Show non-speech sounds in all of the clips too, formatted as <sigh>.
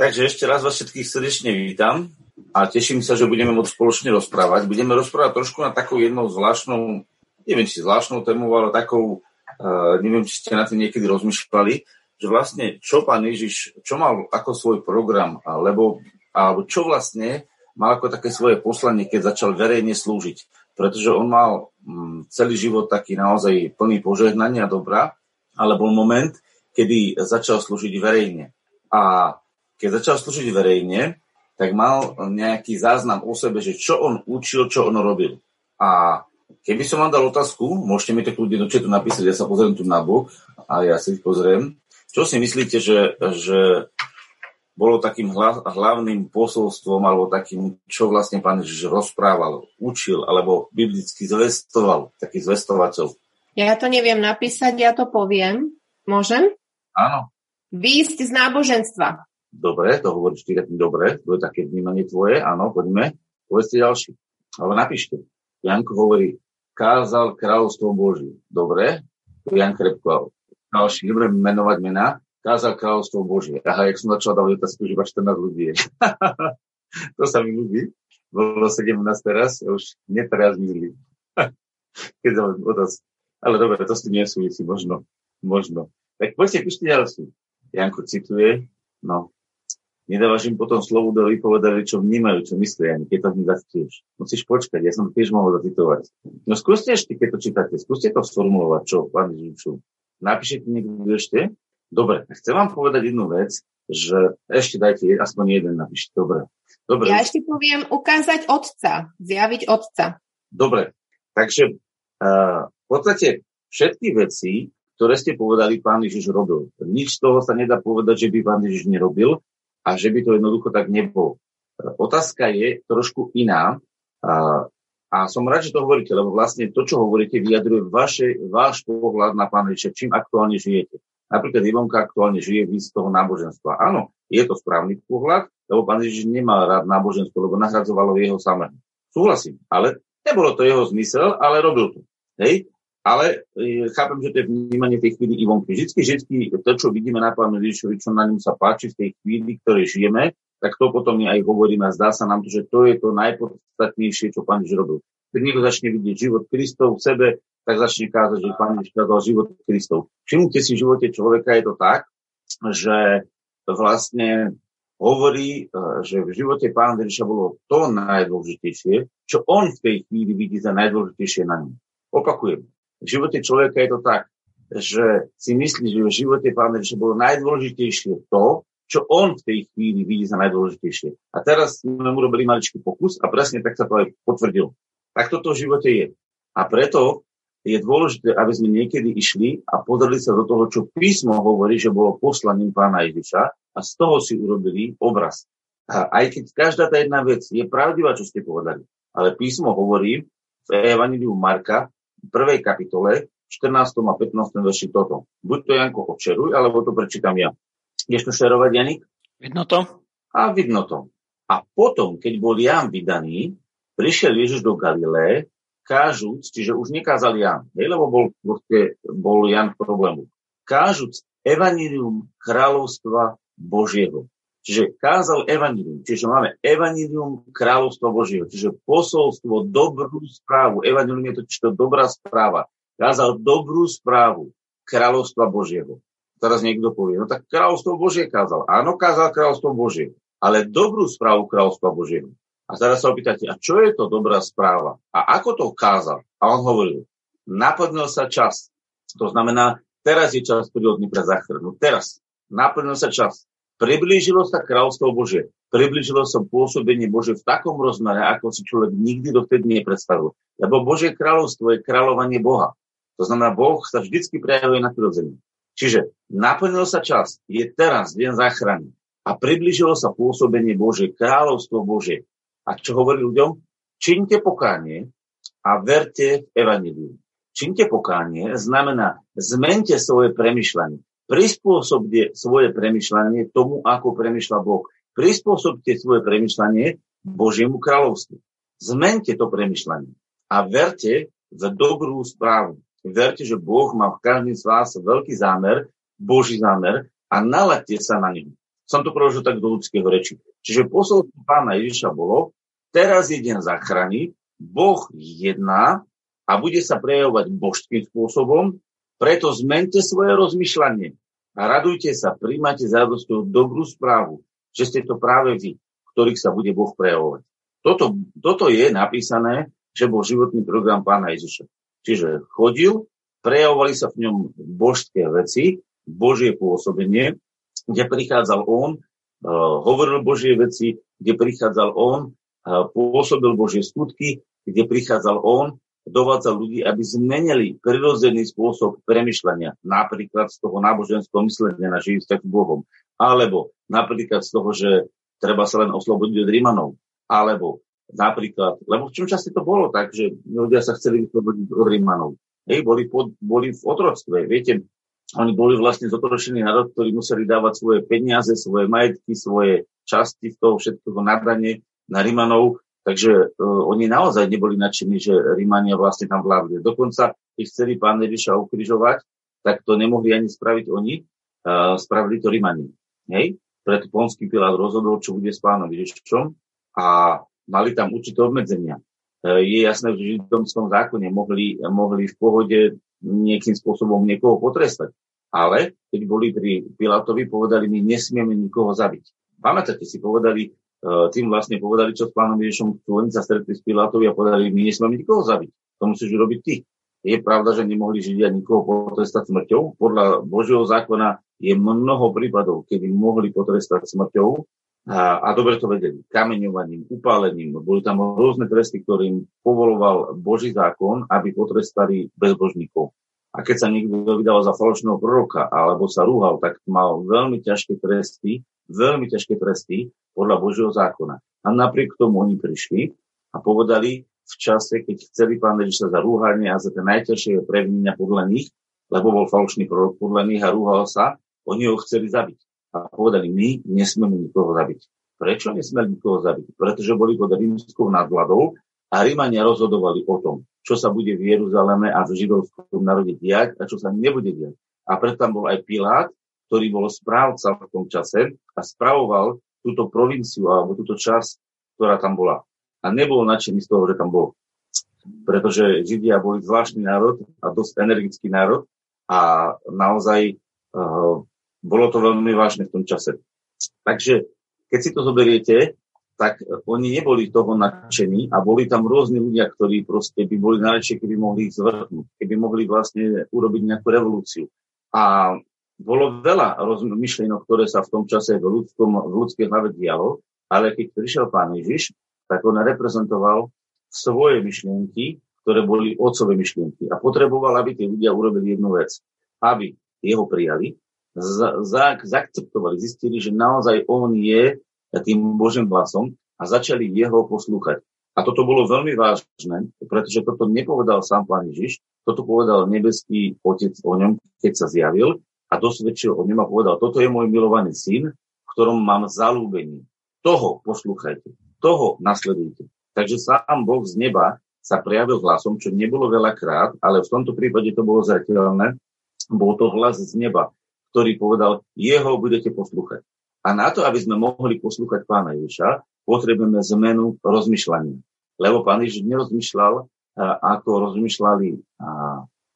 Takže ešte raz vás všetkých srdečne vítam a teším sa, že budeme môcť spoločne rozprávať. Budeme rozprávať trošku na takou jednou zvláštnou, neviem či zvláštnou tému, ale takou, uh, neviem, či ste na tým niekedy rozmýšľali, že vlastne čo pán Ježiš, čo mal ako svoj program, alebo, alebo čo vlastne mal ako také svoje poslanie, keď začal verejne slúžiť. Pretože on mal um, celý život taký naozaj plný požehnania dobra, ale bol moment, kedy začal slúžiť verejne. A keď začal slúžiť verejne, tak mal nejaký záznam o sebe, že čo on učil, čo on robil. A keby som vám dal otázku, môžete mi to kľudne do četu napísať, ja sa pozriem tu na bok a ja si pozriem. Čo si myslíte, že, že bolo takým hlavným posolstvom alebo takým, čo vlastne pán Ježiš rozprával, učil alebo biblicky zvestoval, taký zvestovateľ? Ja to neviem napísať, ja to poviem. Môžem? Áno. Výjsť z náboženstva. Dobre, to hovoríš ty dobre, to je také vnímanie tvoje, áno, poďme. Povedzte ďalší. Ale napíšte. Janko hovorí, kázal kráľovstvo Boží. Dobre, Jan Krepko. Ďalší, nebudem menovať mená, kázal kráľovstvo Boží. Aha, jak som začal dávať otázku, že iba 14 ľudí <laughs> to sa mi ľúbi. Bolo 17 teraz, už neteraz. <laughs> Keď som otázku. Ale dobre, to s tým nesúvisí, možno. Možno. Tak poďte, píšte ďalší. Janko cituje, no, nedávaš im potom slovu do vypovedať, čo vnímajú, čo myslia, ani keď to tiež. Musíš počkať, ja som tiež mohol zacitovať. No skúste ešte, keď to čítate, skúste to sformulovať, čo, pán Ježišu. Napíšete niekto ešte? Dobre, chcem vám povedať jednu vec, že ešte dajte aspoň jeden, napíšte. Dobre. Dobre. Ja ešte poviem ukázať otca, zjaviť otca. Dobre, takže uh, v podstate všetky veci, ktoré ste povedali, pán Ježiš robil. Nič z toho sa nedá povedať, že by pán Ježiš nerobil a že by to jednoducho tak nebolo. Otázka je trošku iná a, som rád, že to hovoríte, lebo vlastne to, čo hovoríte, vyjadruje vaše, váš pohľad na Pána Ježiša, čím aktuálne žijete. Napríklad Ivonka aktuálne žije víc toho náboženstva. Áno, je to správny pohľad, lebo Pán Ježiš nemal rád náboženstvo, lebo nahradzovalo jeho samého. Súhlasím, ale nebolo to jeho zmysel, ale robil to. Hej? Ale e, chápem, že to je vnímanie tej chvíli Ivonky. Vždycky, vždycky to, čo vidíme na pánu Ježišovi, čo na ňom sa páči v tej chvíli, ktorej žijeme, tak to potom my aj hovoríme a zdá sa nám to, že to je to najpodstatnejšie, čo pán Ježiš robil. Keď niekto začne vidieť život Kristov v sebe, tak začne kázať, že pán Ježiš život Kristov. Všimnite si v živote človeka je to tak, že vlastne hovorí, e, že v živote pána Ježiša bolo to najdôležitejšie, čo on v tej chvíli vidí za najdôležitejšie na ňom. Opakujem, v živote človeka je to tak, že si myslí, že v živote pána že bolo najdôležitejšie to, čo on v tej chvíli vidí za najdôležitejšie. A teraz sme mu robili maličký pokus a presne tak sa to aj potvrdil. Tak toto v živote je. A preto je dôležité, aby sme niekedy išli a pozreli sa do toho, čo písmo hovorí, že bolo poslaním pána Ježiša a z toho si urobili obraz. A aj keď každá tá jedna vec je pravdivá, čo ste povedali, ale písmo hovorí v Evangeliu Marka, prvej kapitole, 14. a 15. verši toto. Buď to Janko odšeruj, alebo to prečítam ja. Ideš to šerovať, Janik? Vidno to? A vidno to. A potom, keď bol Jan vydaný, prišiel Ježiš do Galilé, kážúc, čiže už nekázal Jan, hej, lebo bol, bol Jan v problému. Kážúc evanílium kráľovstva Božieho. Čiže kázal evanílium, čiže máme evanílium kráľovstva Božieho, čiže posolstvo, dobrú správu. Evanílium je to čiže dobrá správa. Kázal dobrú správu kráľovstva Božieho. Teraz niekto povie, no tak kráľovstvo Božie kázal. Áno, kázal kráľovstvo Božie, ale dobrú správu kráľovstva Božieho. A teraz sa opýtate, a čo je to dobrá správa? A ako to kázal? A on hovoril, naplnil sa čas. To znamená, teraz je čas prírodný pre záchranu. Teraz. Naplnil sa čas. Priblížilo sa kráľovstvo Bože. Priblížilo sa pôsobenie Bože v takom rozmere, ako si človek nikdy dovtedy nepredstavil. Lebo Božie kráľovstvo je kráľovanie Boha. To znamená, Boh sa vždycky prejavuje na prirodzení. Čiže naplnil sa čas, je teraz deň záchrany a priblížilo sa pôsobenie Bože, kráľovstvo Bože. A čo hovorí ľuďom? Čiňte pokánie a verte v Evangelium. Čiňte pokánie znamená zmente svoje premyšľanie. Prispôsobte svoje premyšľanie tomu, ako premyšľa Boh. Prispôsobte svoje premyšľanie Božiemu kráľovstvu. Zmente to premyšľanie a verte v dobrú správu. Verte, že Boh má v každým z vás veľký zámer, Boží zámer a nalaďte sa na ňu. Som to preložil tak do ľudského reči. Čiže posolstvo pána Ježiša bolo, teraz je deň Boh jedná a bude sa prejavovať božským spôsobom, preto zmente svoje rozmýšľanie a radujte sa, príjmate za radosťou dobrú správu, že ste to práve vy, ktorých sa bude Boh prejavovať. Toto, toto je napísané, že bol životný program pána Ježiša. Čiže chodil, prejavovali sa v ňom božské veci, Božie pôsobenie, kde prichádzal on, uh, hovoril Božie veci, kde prichádzal on, uh, pôsobil Božie skutky, kde prichádzal on, dovádzal ľudí, aby zmenili prirodzený spôsob premyšľania, napríklad z toho náboženského myslenia na živý vzťah s Bohom, alebo napríklad z toho, že treba sa len oslobodiť od Rímanov, alebo napríklad, lebo v čom časti to bolo tak, že ľudia sa chceli vyslobodiť od Rímanov. Hej, boli, pod, boli v otroctve. Viete, oni boli vlastne zotročený národ, ktorí museli dávať svoje peniaze, svoje majetky, svoje časti z toho všetkého nadanie na Rimanov. Takže uh, oni naozaj neboli nadšení, že Rímania vlastne tam vládli. Dokonca, keď chceli pán Ježiša ukrižovať, tak to nemohli ani spraviť oni, uh, spravili to Rímani. Hej? Preto Ponský Pilát rozhodol, čo bude s pánom Ježišom a mali tam určité obmedzenia. Uh, je jasné, že v židovskom zákone mohli, mohli v pohode nejakým spôsobom niekoho potrestať. Ale keď boli pri Pilátovi, povedali, my nesmieme nikoho zabiť. Pamätáte si, povedali, tým vlastne povedali, čo s pánom Ježišom chcú, oni sa stretli s Pilátovi a povedali, my nesmieme nikoho zabiť. To musíš urobiť ty. Je pravda, že nemohli Židia nikoho potrestať smrťou. Podľa Božieho zákona je mnoho prípadov, kedy mohli potrestať smrťou a, a dobre to vedeli. Kameňovaním, upálením. Boli tam rôzne tresty, ktorým povoloval Boží zákon, aby potrestali bezbožníkov. A keď sa niekto vydal za falošného proroka alebo sa rúhal, tak mal veľmi ťažké tresty, veľmi ťažké tresty podľa Božieho zákona. A napriek tomu oni prišli a povedali v čase, keď chceli pán Ježiša za rúhanie a za tie najťažšie previnenia podľa nich, lebo bol falošný prorok podľa nich a rúhal sa, oni ho chceli zabiť. A povedali, my nesmieme nikoho zabiť. Prečo nesmieme nikoho zabiť? Pretože boli pod rímskou nadvladou a Rímania rozhodovali o tom, čo sa bude v Jeruzaleme a v židovskom národe diať a čo sa nebude diať. A preto tam bol aj Pilát, ktorý bol správca v tom čase a spravoval túto provinciu alebo túto časť, ktorá tam bola. A nebol nadšený z toho, že tam bol. Pretože Židia boli zvláštny národ a dosť energický národ a naozaj uh, bolo to veľmi vážne v tom čase. Takže keď si to zoberiete, tak oni neboli toho nadšení a boli tam rôzni ľudia, ktorí proste by boli najlepšie, keby mohli ich zvrhnúť, keby mohli vlastne urobiť nejakú revolúciu. A bolo veľa rozmyšlienok, ktoré sa v tom čase v, ľudskom, v ľudskej hlave dialo, ale keď prišiel pán Ježiš, tak on reprezentoval svoje myšlienky, ktoré boli otcové myšlienky. A potreboval, aby tí ľudia urobili jednu vec. Aby jeho prijali, za, za, zaakceptovali, zistili, že naozaj on je tým Božím hlasom a začali jeho poslúchať. A toto bolo veľmi vážne, pretože toto nepovedal sám pán Ježiš, toto povedal nebeský otec o ňom, keď sa zjavil a dosvedčil o ňom a povedal, toto je môj milovaný syn, v ktorom mám zalúbenie. Toho poslúchajte, toho nasledujte. Takže sám Boh z neba sa prejavil hlasom, čo nebolo veľakrát, ale v tomto prípade to bolo zreteľné. Bol to hlas z neba, ktorý povedal, jeho budete poslúchať. A na to, aby sme mohli poslúchať pána Ježiša, potrebujeme zmenu rozmýšľania. Lebo pán Ježiš nerozmýšľal, ako rozmýšľali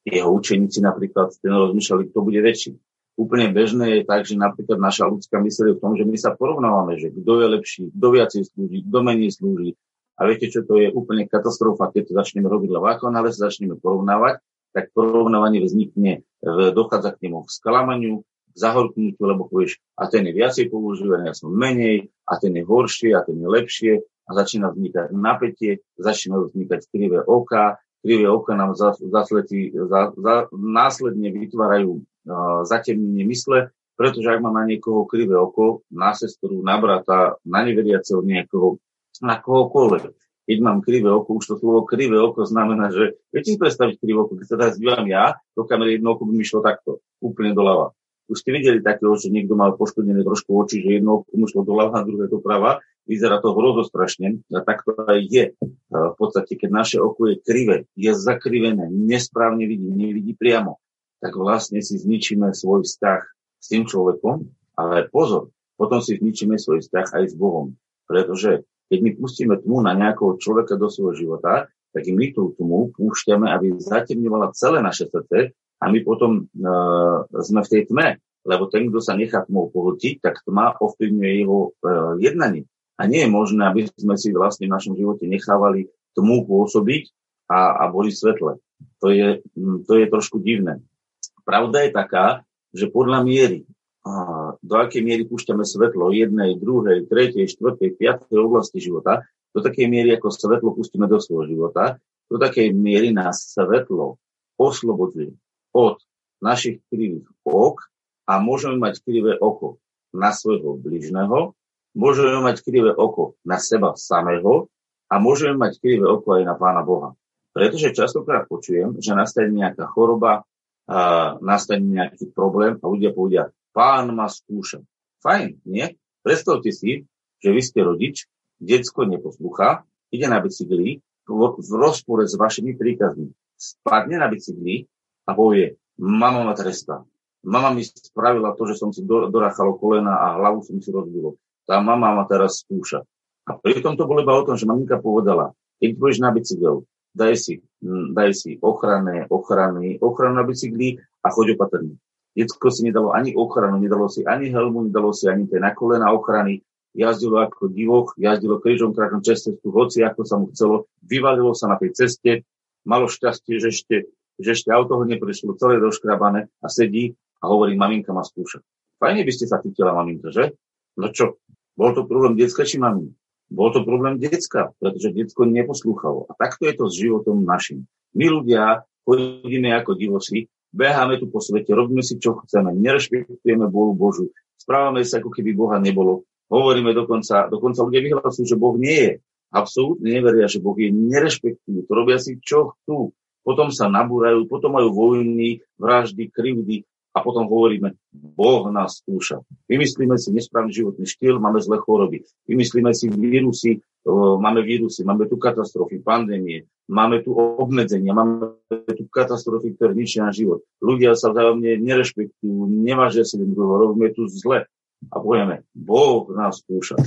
jeho učeníci napríklad, ten rozmýšľali, kto bude väčší. Úplne bežné je tak, že napríklad naša ľudská mysl je v tom, že my sa porovnávame, že kto je lepší, kto viacej slúži, kto menej slúži. A viete, čo to je úplne katastrofa, keď to začneme robiť, lebo ako náhle sa začneme porovnávať, tak porovnávanie vznikne, dochádza k nemu k sklamaniu, zahorknutiu, lebo povieš, a ten je viacej používaný, ja som menej, a ten je horšie, a ten je lepšie, a začína vznikať napätie, začína vznikať krivé oka, krivé oka nám zasletí, za, za, následne vytvárajú uh, zatemnenie mysle, pretože ak má na niekoho krivé oko, na sestru, na brata, na neveriaceho niekoho, na kohokoľvek. Keď mám krivé oko, už to slovo krivé oko znamená, že viete si predstaviť krivé oko, keď sa teraz dívam ja, do kamery jedno oko by mi šlo takto, úplne doľava. Už ste videli takého, že niekto mal poškodené trošku oči, že jedno mu šlo doľava, druhé doprava. Vyzerá to hrozostrašne. A tak to aj je. V podstate, keď naše oko je krivé, je zakrivené, nesprávne vidí, nevidí priamo, tak vlastne si zničíme svoj vzťah s tým človekom. Ale pozor, potom si zničíme svoj vzťah aj s Bohom. Pretože keď my pustíme tmu na nejakého človeka do svojho života, tak my tú tmu púšťame, aby zatemňovala celé naše srdce a my potom uh, sme v tej tme. Lebo ten, kto sa nechá tmou pohltiť, tak tma ovplyvňuje jeho uh, jednanie. A nie je možné, aby sme si vlastne v našom živote nechávali tmu pôsobiť a, a boli svetle. To je, to je trošku divné. Pravda je taká, že podľa miery, do akej miery púšťame svetlo jednej, druhej, tretej, štvrtej, piatej oblasti života, do takej miery, ako svetlo pustíme do svojho života, do takej miery nás svetlo oslobodzuje od našich krivých ok a môžeme mať krivé oko na svojho bližného, môžeme mať krivé oko na seba samého a môžeme mať krivé oko aj na Pána Boha. Pretože častokrát počujem, že nastane nejaká choroba, a nastane nejaký problém a ľudia povedia, pán ma skúša. Fajn, nie? Predstavte si, že vy ste rodič, detsko neposlúcha, ide na bicykli v rozpore s vašimi príkazmi. Spadne na bicykli a povie, mama ma trestá. Mama mi spravila to, že som si dorachalo kolena a hlavu som si rozbilo. Tá mama ma teraz skúša. A pritom to bolo iba o tom, že maminka povedala, keď budeš na bicykel, daj si, daj si ochranné, ochrany, ochranu na bicykli a choď opatrne. Detsko si nedalo ani ochranu, nedalo si ani helmu, nedalo si ani tie na kolena ochrany, jazdilo ako divoch, jazdilo krížom kráčom cez cestu, hoci ako sa mu chcelo, vyvalilo sa na tej ceste, malo šťastie, že ešte, že ešte auto ho neprišlo celé doškrabané a sedí a hovorí, maminka ma skúša. Fajne by ste sa cítila, maminka, že? No čo, bol to problém detska či maminka? Bol to problém decka, pretože detsko neposlúchalo. A takto je to s životom našim. My ľudia chodíme ako divosi, beháme tu po svete, robíme si, čo chceme, nerešpektujeme Bohu Božu, správame sa, ako keby Boha nebolo. Hovoríme dokonca, dokonca ľudia vyhlasujú, že Boh nie je. Absolútne neveria, že Boh je nerešpektujú. To robia si, čo chcú. Potom sa nabúrajú, potom majú vojny, vraždy, krivdy a potom hovoríme, Boh nás skúša. Vymyslíme si nesprávny životný štýl, máme zlé choroby. Vymyslíme si vírusy, máme vírusy, máme tu katastrofy, pandémie, máme tu obmedzenia, máme tu katastrofy, ktoré ničia na život. Ľudia sa vzájomne nerešpektujú, nevážia si druhého, robíme tu zle. A povieme, Boh nás skúša.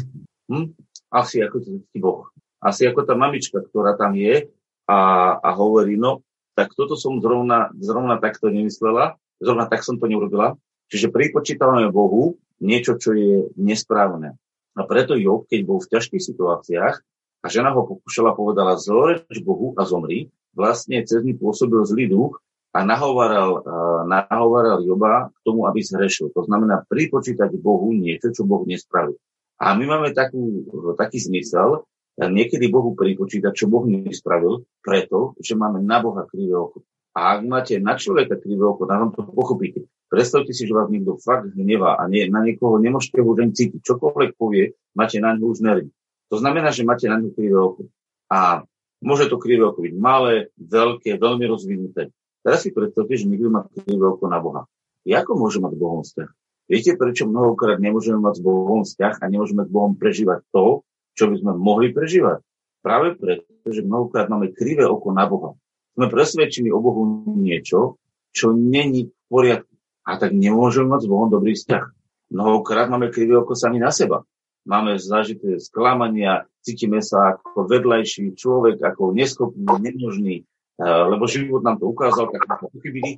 Hm? Asi ako to Boh. Asi ako tá mamička, ktorá tam je a, a hovorí, no, tak toto som zrovna, zrovna takto nemyslela, Zrovna tak som to neurobila. Čiže pripočítavame Bohu niečo, čo je nesprávne. A preto Job, keď bol v ťažkých situáciách a žena ho pokúšala, povedala, zloreč Bohu a zomri, vlastne cez ní pôsobil zlý duch a nahovaral, nahovaral Joba k tomu, aby zhrešil. To znamená pripočítať Bohu niečo, čo Boh nespravil. A my máme takú, taký zmysel, niekedy Bohu pripočítať, čo Boh nespravil, preto, že máme na Boha krivé oko. A ak máte na človeka krivé oko, na vám to pochopíte. Predstavte si, že vás niekto fakt hnevá a nie, na niekoho nemôžete už ani cítiť. Čokoľvek povie, máte na ňu už nervy. To znamená, že máte na ňu krivé oko. A môže to krivé oko byť malé, veľké, veľmi rozvinuté. Teraz si predstavte, že niekto má krivé oko na Boha. Ako môže mať Bohom vzťah? Viete, prečo mnohokrát nemôžeme mať s Bohom vzťah a nemôžeme s Bohom prežívať to, čo by sme mohli prežívať? Práve preto, že mnohokrát máme krivé oko na Boha sme presvedčení o Bohu niečo, čo není v poriadku. A tak nemôžeme mať s Bohom dobrý vzťah. Mnohokrát máme krivé oko sami na seba. Máme zažité sklamania, cítime sa ako vedľajší človek, ako neschopný, nemožný, eh, lebo život nám to ukázal, tak to pochybili.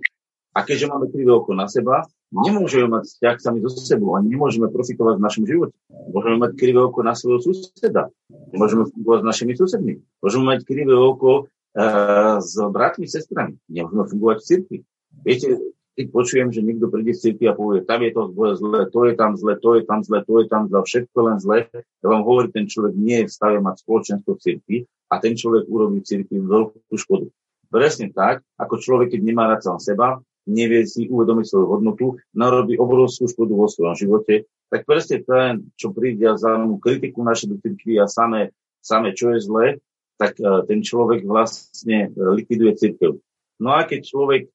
A keďže máme krivé oko na seba, nemôžeme mať vzťah sami so sebou a nemôžeme profitovať v našom živote. Môžeme mať krivé oko na svojho suseda. Nemôžeme fungovať s našimi susedmi. Môžeme mať krivé oko s bratmi, sestrami. Nemôžeme fungovať v cirkvi. Viete, keď počujem, že niekto príde z cirkvi a povie, tam je to zle, to je tam zle, to je tam zle, to je tam zle, všetko len zle, ja vám hovorím, ten človek nie je v stave mať spoločenstvo v cirkvi a ten človek urobí cirkvi veľkú škodu. Presne tak, ako človek, keď nemá rád sám seba, nevie si uvedomiť svoju hodnotu, narobí obrovskú škodu vo svojom živote, tak presne ten, čo príde za kritiku našej cirkvi a samé, samé, čo je zlé, tak e, ten človek vlastne e, likviduje církev. No a keď človek e,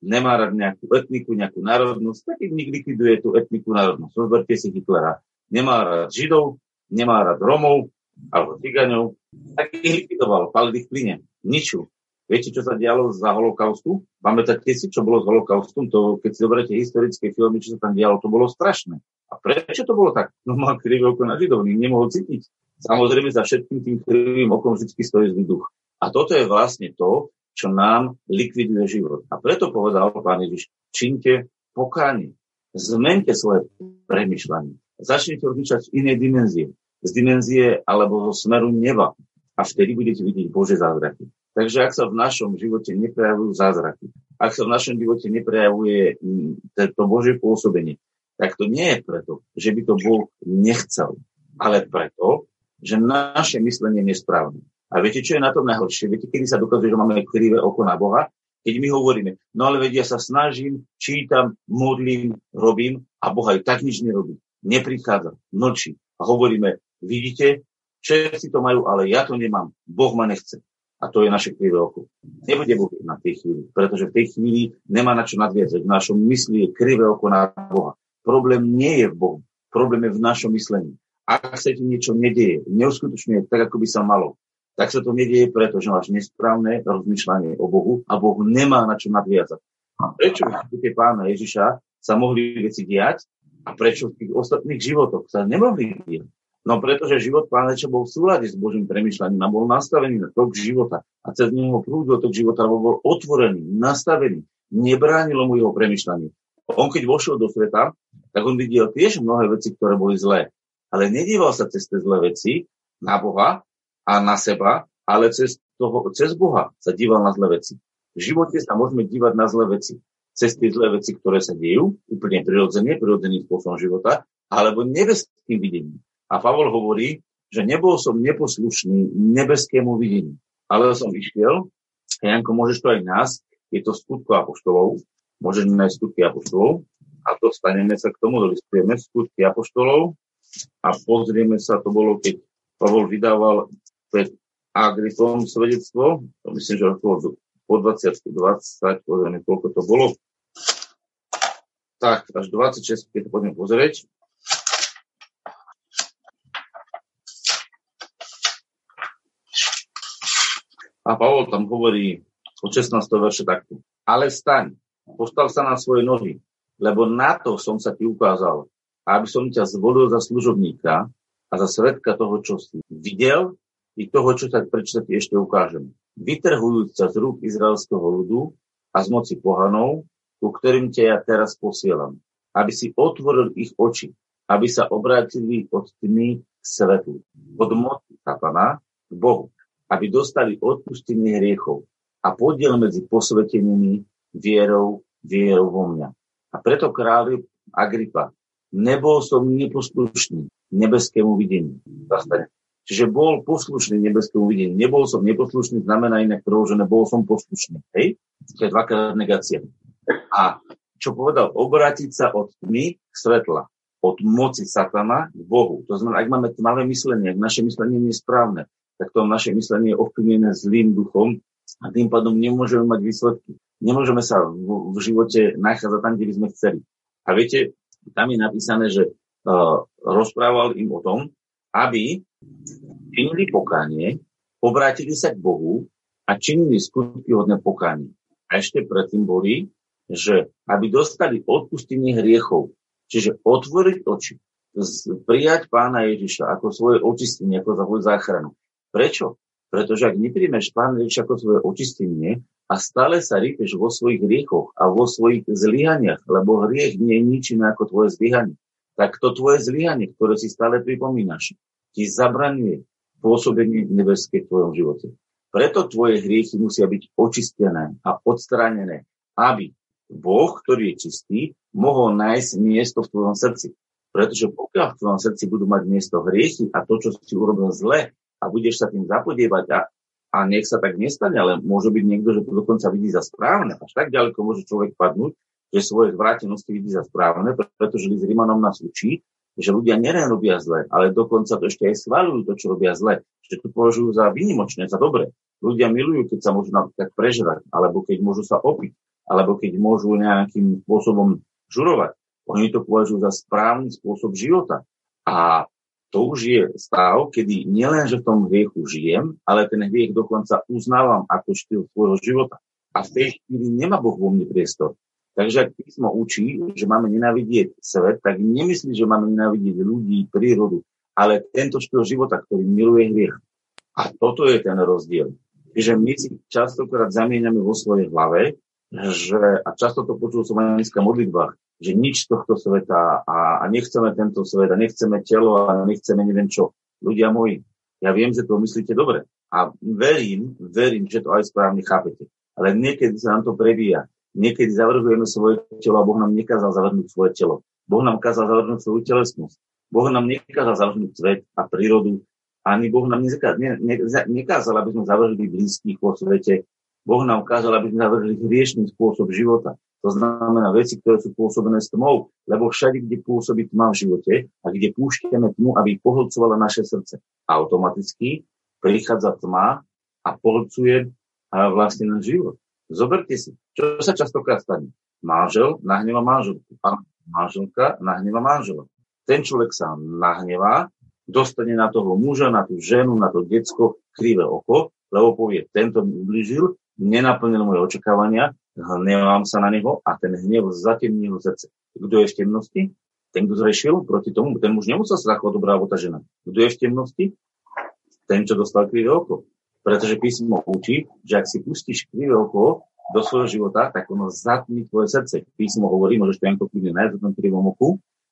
nemá rád nejakú etniku, nejakú národnosť, tak likviduje tú etniku národnosť. Zoberte si Hitlera. Nemá rád Židov, nemá rád Romov alebo Cigaňov, tak ich likvidoval, palili ich plyne. Niču. Viete, čo sa dialo za holokaustu? Pamätáte si, čo bolo s holokaustom? To, keď si zoberiete historické filmy, čo sa tam dialo, to bolo strašné. A prečo to bolo tak? No mal krivé oko na židovný, nemohol cítiť. Samozrejme za všetkým tým krivým okom vždy stojí zlý duch. A toto je vlastne to, čo nám likviduje život. A preto povedal pán Ježiš, činte pokánie, zmente svoje premyšľanie. Začnite rozmýšľať z inej dimenzie. Z dimenzie alebo zo smeru neba. A vtedy budete vidieť Bože zázraky. Takže ak sa v našom živote neprejavujú zázraky, ak sa v našom živote neprejavuje mm, to Božie pôsobenie, tak to nie je preto, že by to Boh nechcel, ale preto, že naše myslenie je nesprávne. A viete, čo je na tom najhoršie? Viete, kedy sa dokazuje, že máme krivé oko na Boha? Keď my hovoríme, no ale vedia, ja sa snažím, čítam, modlím, robím a Boh aj tak nič nerobí. Neprichádza, mlčí. A hovoríme, vidíte, všetci to majú, ale ja to nemám. Boh ma nechce. A to je naše krivé oko. Nebude Boh na tej chvíli, pretože v tej chvíli nemá na čo nadviazať. V našom mysli je krivé oko na Boha. Problém nie je v Bohu. Problém je v našom myslení. Ak sa ti niečo nedieje, neuskutočňuje tak, ako by sa malo, tak sa to nedieje preto, že máš nesprávne rozmýšľanie o Bohu a Boh nemá na čo nadviazať. A prečo v pána Ježiša sa mohli veci diať a prečo v tých ostatných životoch sa nemohli diať? No pretože život páneče bol v súlade s Božím premyšľaním a bol nastavený na tok života a cez neho prúdil tok života, bol otvorený, nastavený, nebránilo mu jeho premyšľanie. On keď vošiel do sveta, tak on videl tiež mnohé veci, ktoré boli zlé. Ale nedíval sa cez tie zlé veci na Boha a na seba, ale cez, toho, cez Boha sa díval na zlé veci. V živote sa môžeme dívať na zlé veci. Cez tie zlé veci, ktoré sa dejú, úplne prirodzene, prirodzeným spôsobom života, alebo nebeským videním. A Pavol hovorí, že nebol som neposlušný nebeskému videniu, ale som išiel, Janko, môžeš to aj nás, je to skutko apoštolov, môžeš nájsť skutky apoštolov? A dostaneme sa k tomu, dolistujeme skutky apoštolov. A pozrieme sa, to bolo, keď Pavol vydával pred Agripom svedectvo, to myslím, že okolo po 20, 20, pozrieme, koľko to bolo. Tak, až 26, keď to poďme pozrieť. A Pavol tam hovorí od 16. verše takto. Ale staň, postav sa na svoje nohy, lebo na to som sa ti ukázal, aby som ťa zvolil za služobníka a za svetka toho, čo si videl i toho, čo sa, prečo ti ešte ukážem. Vytrhujúc sa z rúk izraelského ľudu a z moci pohanov, ku ktorým ťa ja teraz posielam, aby si otvoril ich oči, aby sa obrátili od tmy k svetu, od moci satana k Bohu, aby dostali odpustenie hriechov a podiel medzi posvetenými vierou, vierou vo mňa. A preto kráľ Agripa, nebol som neposlušný nebeskému videniu. Čiže bol poslušný nebeskému videniu. Nebol som neposlušný, znamená inak preložené, bol som poslušný. Hej? To je dvakrát negácia. A čo povedal, obrátiť sa od tmy k svetla, od moci satana k Bohu. To znamená, ak máme tmavé myslenie, ak naše myslenie nie je správne, tak to naše myslenie je ovplyvnené zlým duchom a tým pádom nemôžeme mať výsledky. Nemôžeme sa v, v živote nachádzať tam, kde by sme chceli. A viete, tam je napísané, že uh, rozprával im o tom, aby činili pokánie, obrátili sa k Bohu a činili skutky hodné pokánie. A ešte predtým boli, že aby dostali odpustenie hriechov, čiže otvoriť oči, prijať pána Ježiša ako svoje očistenie, ako za svoju záchranu Prečo? Pretože ak nepríjmeš Pán Ježiš ako svoje očistenie a stále sa rýpeš vo svojich hriechoch a vo svojich zlyhaniach, lebo hriech nie je ničím ako tvoje zlyhanie, tak to tvoje zlyhanie, ktoré si stále pripomínaš, ti zabraňuje pôsobenie nebeské v tvojom živote. Preto tvoje hriechy musia byť očistené a odstránené, aby Boh, ktorý je čistý, mohol nájsť miesto v tvojom srdci. Pretože pokiaľ v tvojom srdci budú mať miesto hriechy a to, čo si urobil zle, a budeš sa tým zapodievať a, a nech sa tak nestane, ale môže byť niekto, že to dokonca vidí za správne. Až tak ďaleko môže človek padnúť, že svoje zvrátenosti vidí za správne, pretože s Rimanom nás učí, že ľudia neren robia zle, ale dokonca to ešte aj svalujú to, čo robia zle. Že to považujú za výnimočné, za dobre. Ľudia milujú, keď sa môžu napríklad prežrať, alebo keď môžu sa opiť, alebo keď môžu nejakým spôsobom žurovať. Oni to považujú za správny spôsob života. A to už je stav, kedy nielen, že v tom hriechu žijem, ale ten hriech dokonca uznávam ako štýl svojho života. A v tej chvíli nemá Boh vo mne priestor. Takže ak písmo učí, že máme nenávidieť svet, tak nemyslí, že máme nenávidieť ľudí, prírodu, ale tento štýl života, ktorý miluje hriech. A toto je ten rozdiel. Čiže my si častokrát zamieňame vo svojej hlave, že, a často to počul som aj dneska modlitbách, že nič tohto sveta a, a nechceme tento svet a nechceme telo a nechceme neviem čo. Ľudia moji, ja viem, že to myslíte dobre a verím, verím, že to aj správne chápete. Ale niekedy sa nám to prebíja. Niekedy zavrhujeme svoje telo a Boh nám nekázal zavrhnúť svoje telo. Boh nám kázal zavrhnúť svoju telesnosť. Boh nám nekázal zavrhnúť svet a prírodu. Ani Boh nám nekázal, ne, ne, nekázal aby sme zavrhli blízkych vo svete. Boh nám kázal, aby sme zavrhli hriešný spôsob života. To znamená veci, ktoré sú pôsobené s tmou, lebo všade, kde pôsobí tma v živote a kde púšťame tmu, aby pohlcovala naše srdce, automaticky prichádza tma a pohlcuje vlastne náš život. Zoberte si, čo sa častokrát stane. Manžel nahneva manželku a manželka nahneva manžela. Ten človek sa nahnevá, dostane na toho muža, na tú ženu, na to decko krivé oko, lebo povie, tento mi ubližil, nenaplnil moje očakávania, hnevám sa na neho a ten hnev zatemní jeho srdce. Kto je v temnosti? Ten, kto zrešil proti tomu, ten muž nemusel strachovať dobrá alebo tá žena. Kto je v temnosti? Ten, čo dostal krivé oko. Pretože písmo učí, že ak si pustíš krivé oko do svojho života, tak ono zatmí tvoje srdce. Písmo hovorí, môžeš to Janko kľudne nájsť v tom krivom oku,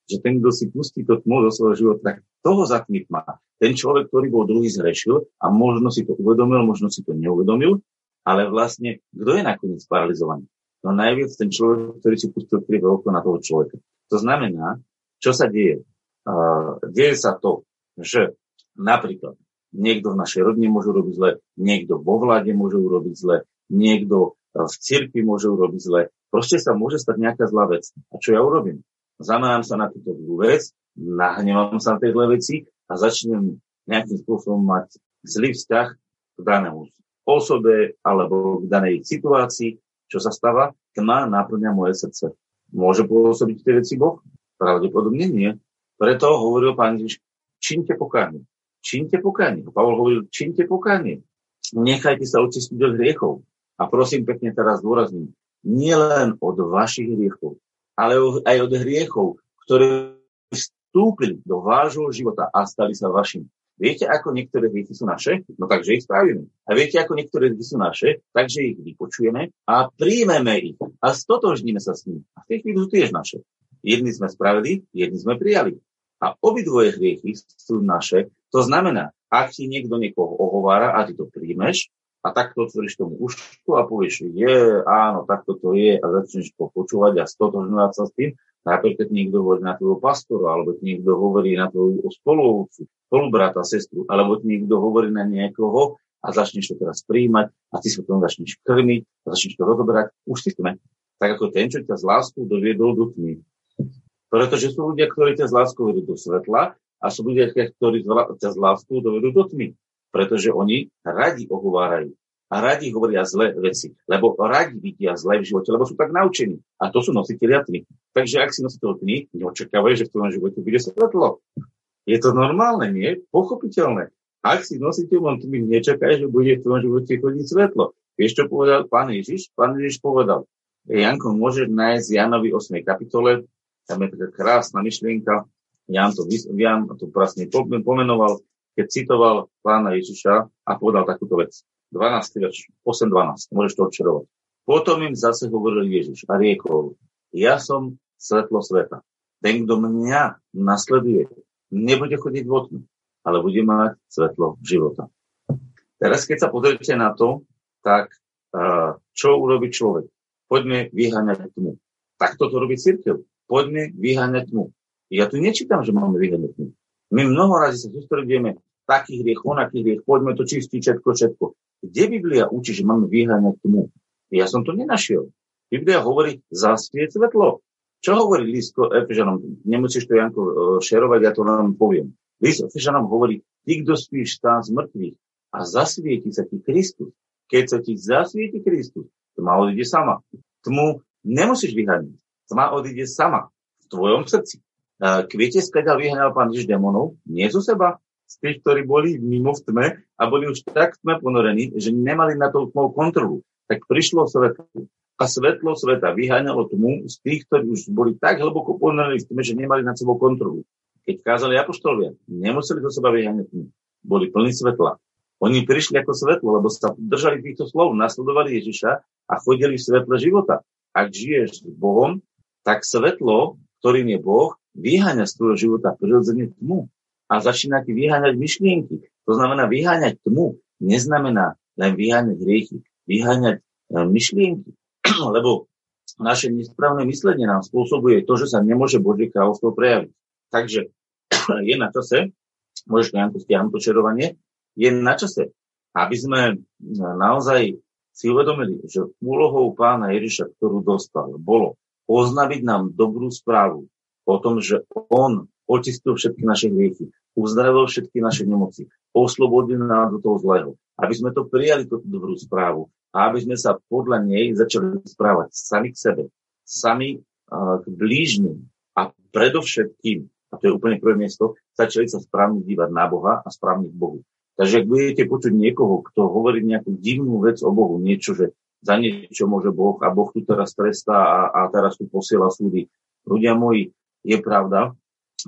že ten, kto si pustí to tmo do svojho života, tak toho zatmí tma. Ten človek, ktorý bol druhý zrešil a možno si to uvedomil, možno si to neuvedomil, ale vlastne, kto je nakoniec paralizovaný? No najviac ten človek, ktorý si pustil krivé oko na toho človeka. To znamená, čo sa deje? Uh, deje sa to, že napríklad Niekto v našej rodine môže urobiť zle, niekto vo vláde môže urobiť zle, niekto v cirkvi môže urobiť zle. Proste sa môže stať nejaká zlá vec. A čo ja urobím? Zamerám sa na túto zlú vec, nahnemám sa na tej zlé veci a začnem nejakým spôsobom mať zlý vzťah k danému osobe alebo k danej situácii. Čo sa stáva? Tma naplňa moje srdce. Môže pôsobiť tie veci Boh? Pravdepodobne nie. Preto hovoril pán Ježiš, činte pokánie. Čínte pokánie. Pavol hovoril, čínte pokánie. Nechajte sa očistiť od hriechov. A prosím pekne teraz dôrazním, nielen od vašich hriechov, ale aj od hriechov, ktoré vstúpili do vášho života a stali sa vašimi. Viete, ako niektoré hriechy sú naše? No takže ich spravíme. A viete, ako niektoré hriechy sú naše? Takže ich vypočujeme a príjmeme ich a stotožníme sa s nimi. A v tej chvíli sú tiež naše. Jedni sme spravili, jedni sme prijali. A obidvoje hriechy sú naše. To znamená, ak ti niekto niekoho ohovára a ty to príjmeš a takto otvoríš tomu ušku a povieš, je, áno, takto to je a začneš to počúvať a stotožňovať sa s tým, napríklad niekto hovorí na tvojho pastora, alebo ti niekto hovorí na tvoju spoluovcu, spolubrata, sestru, alebo ti niekto hovorí na niekoho a začneš to teraz príjmať a ty sa tomu začneš krmiť a začneš to rozoberať, už si tme. Tak ako ten, čo ťa z lásku doviedol do tmy. Pretože sú ľudia, ktorí ťa z láskou vedú do svetla a sú ľudia, ktorí ťa z láskou dovedú do tmy. Pretože oni radi ohovárajú a radi hovoria zlé veci, lebo radi vidia zlé v živote, lebo sú tak naučení. A to sú nositeľia tmy. Takže ak si nositeľ tmy, neočakávaj, že v tvojom živote bude svetlo. Je to normálne, nie? Pochopiteľné. Ak si nositeľom tmy, nečakaj, že bude v tvojom živote chodiť svetlo. Vieš, čo povedal pán Ježiš? Pán Ježiš povedal, Janko, môžeš nájsť Janovi 8. kapitole, tam je taká krásna myšlienka. Jan to, Jan to vlastne pomenoval, keď citoval pána Ježiša a povedal takúto vec. 12. verš, 8.12, môžeš to odčerovať. Potom im zase hovoril Ježiš a riekol, ja som svetlo sveta. Ten, kto mňa nasleduje, nebude chodiť v otmi, ale bude mať svetlo života. Teraz, keď sa pozrite na to, tak čo urobí človek? Poďme vyháňať tmu. Takto to robí církev poďme vyháňať tmu. Ja tu nečítam, že máme vyháňať tmu. My mnoho razy sa sústredujeme taký hriech, onaký hriech, poďme to čistiť všetko, všetko. Kde Biblia učí, že máme vyháňať tmu? Ja som to nenašiel. Biblia hovorí, zasvieť svetlo. Čo hovorí list Efežanom? Nemusíš to, Janko, e, šerovať, ja to nám poviem. List Efežanom hovorí, ty, kto spíš, stán z mŕtvych a zasvieti sa ti Kristus. Keď sa ti zasvieti Kristus, tma odíde sama. Tmu nemusíš vyháňať. Tma odíde sama v tvojom srdci. Viete, skáďal vyhnal pán Ježiš démonov? Nie zo seba, z tých, ktorí boli mimo v tme a boli už tak tme ponorení, že nemali na to tmou kontrolu. Tak prišlo svetlo. a svetlo sveta vyháňalo tmu z tých, ktorí už boli tak hlboko ponorení v tme, že nemali nad sebou kontrolu. Keď kázali apoštolovia, nemuseli do seba vyháňať tmu. Boli plní svetla. Oni prišli ako svetlo, lebo sa držali týchto slov, nasledovali Ježiša a chodili v svetle života. Ak žiješ s Bohom, tak svetlo, ktorým je Boh, vyháňa z tvojho života prirodzene tmu a začína ti vyháňať myšlienky. To znamená, vyháňať tmu neznamená len vyháňať hriechy, vyháňať e, myšlienky, <clears throat> lebo naše nesprávne myslenie nám spôsobuje to, že sa nemôže Božie kráľovstvo prejaviť. Takže <clears throat> je na čase, môžeš Janko stiahnuť to čerovanie, je na čase, aby sme naozaj si uvedomili, že úlohou pána Ježiša, ktorú dostal, bolo oznaviť nám dobrú správu o tom, že on očistil všetky naše hriechy, uzdravil všetky naše nemoci, oslobodil nás do toho zlého. Aby sme to prijali, túto dobrú správu a aby sme sa podľa nej začali správať sami k sebe, sami k blížnym a predovšetkým, a to je úplne prvé miesto, začali sa správne dívať na Boha a správne k Bohu. Takže ak budete počuť niekoho, kto hovorí nejakú divnú vec o Bohu, niečo, že za niečo môže Boh a Boh tu teraz trestá a, a teraz tu posiela súdy. Ľudia moji, je pravda,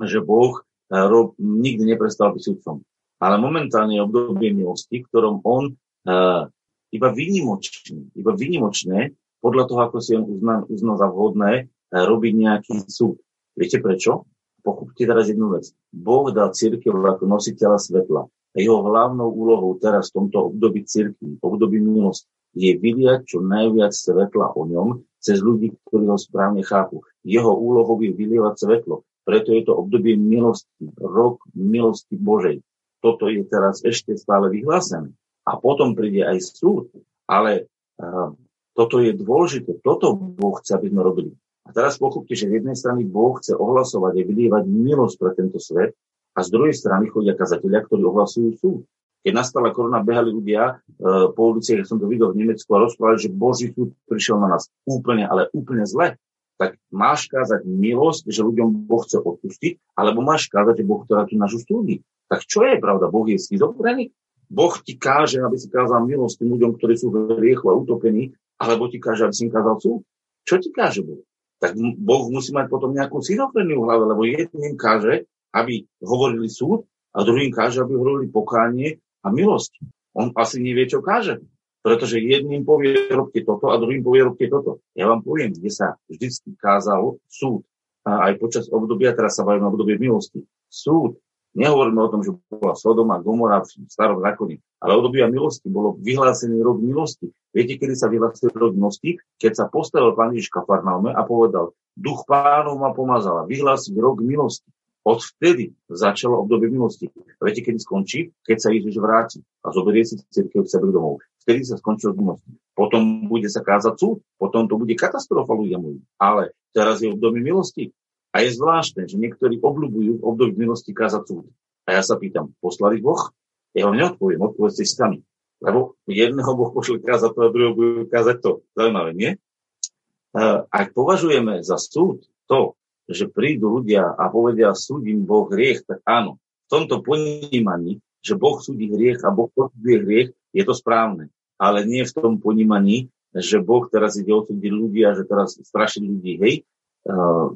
že Boh rob, nikdy neprestal byť sudcom. Ale momentálne je obdobie milosti, v ktorom on uh, iba výnimočne, iba výnimočne, podľa toho, ako si on uznal, uznal za vhodné, uh, robiť nejaký súd. Viete prečo? Pochopte teraz jednu vec. Boh dal církev ako nositeľa svetla. A jeho hlavnou úlohou teraz v tomto období církvy, období milosti, je vyliať čo najviac svetla o ňom cez ľudí, ktorí ho správne chápu. Jeho úlohou je vylievať svetlo. Preto je to obdobie milosti, rok milosti Božej. Toto je teraz ešte stále vyhlásené. A potom príde aj súd. Ale uh, toto je dôležité. Toto Boh chce, aby sme robili. A teraz pochopte, že z jednej strany Boh chce ohlasovať a vylievať milosť pre tento svet a z druhej strany chodia kazatelia, ktorí ohlasujú súd. Keď nastala korona, behali ľudia e, po ulici, ja som to videl v Nemecku a rozprávali, že Boží súd prišiel na nás úplne, ale úplne zle tak máš kázať milosť, že ľuďom Boh chce odpustiť, alebo máš kázať, že Boh ktorá tu našu súdi. Tak čo je pravda? Boh je schizofrenik? Boh ti káže, aby si kázal milosť tým ľuďom, ktorí sú v riechu a utopení, alebo ti káže, aby si im kázal súd? Čo ti káže Boh? Tak Boh musí mať potom nejakú schizofreniu v hlave, lebo jedným káže, aby hovorili súd, a druhým káže, aby hovorili pokánie a milosť. On asi nevie, čo káže. Pretože jedným povie, robte toto a druhým povie, robte toto. Ja vám poviem, kde sa vždy kázal súd. A aj počas obdobia, teraz sa bavíme obdobie milosti. Súd. Nehovoríme o tom, že bola Sodoma, Gomora v starom zákone, ale obdobia milosti bolo vyhlásený rok milosti. Viete, kedy sa vyhlásil rok milosti? Keď sa postavil pán Ježiš Kafarnaume a povedal, duch pánov ma pomazala, vyhlásiť rok milosti. Odvtedy začalo obdobie milosti. Viete, kedy skončí? Keď sa Ježiš vráti a zoberie si církev k sebe domov. Vtedy sa skončil milosti. Potom bude sa kázať súd, potom to bude katastrofa ľudia moji. Ale teraz je obdobie milosti. A je zvláštne, že niektorí obľúbujú v období milosti kázať súd. A ja sa pýtam, poslali Boh? Ja vám neodpoviem, odpovedzte si sami. Lebo jedného Boh pošle kázať to a druhého bude kázať to. Zaujímavé, nie? Ak považujeme za súd to, že prídu ľudia a povedia, súdim Boh hriech, tak áno, v tomto ponímaní, že Boh súdi hriech a Boh posudzuje hriech, je to správne. Ale nie v tom ponímaní, že Boh teraz ide odsúdiť ľudí a že teraz straší ľudí. Hej, Uh,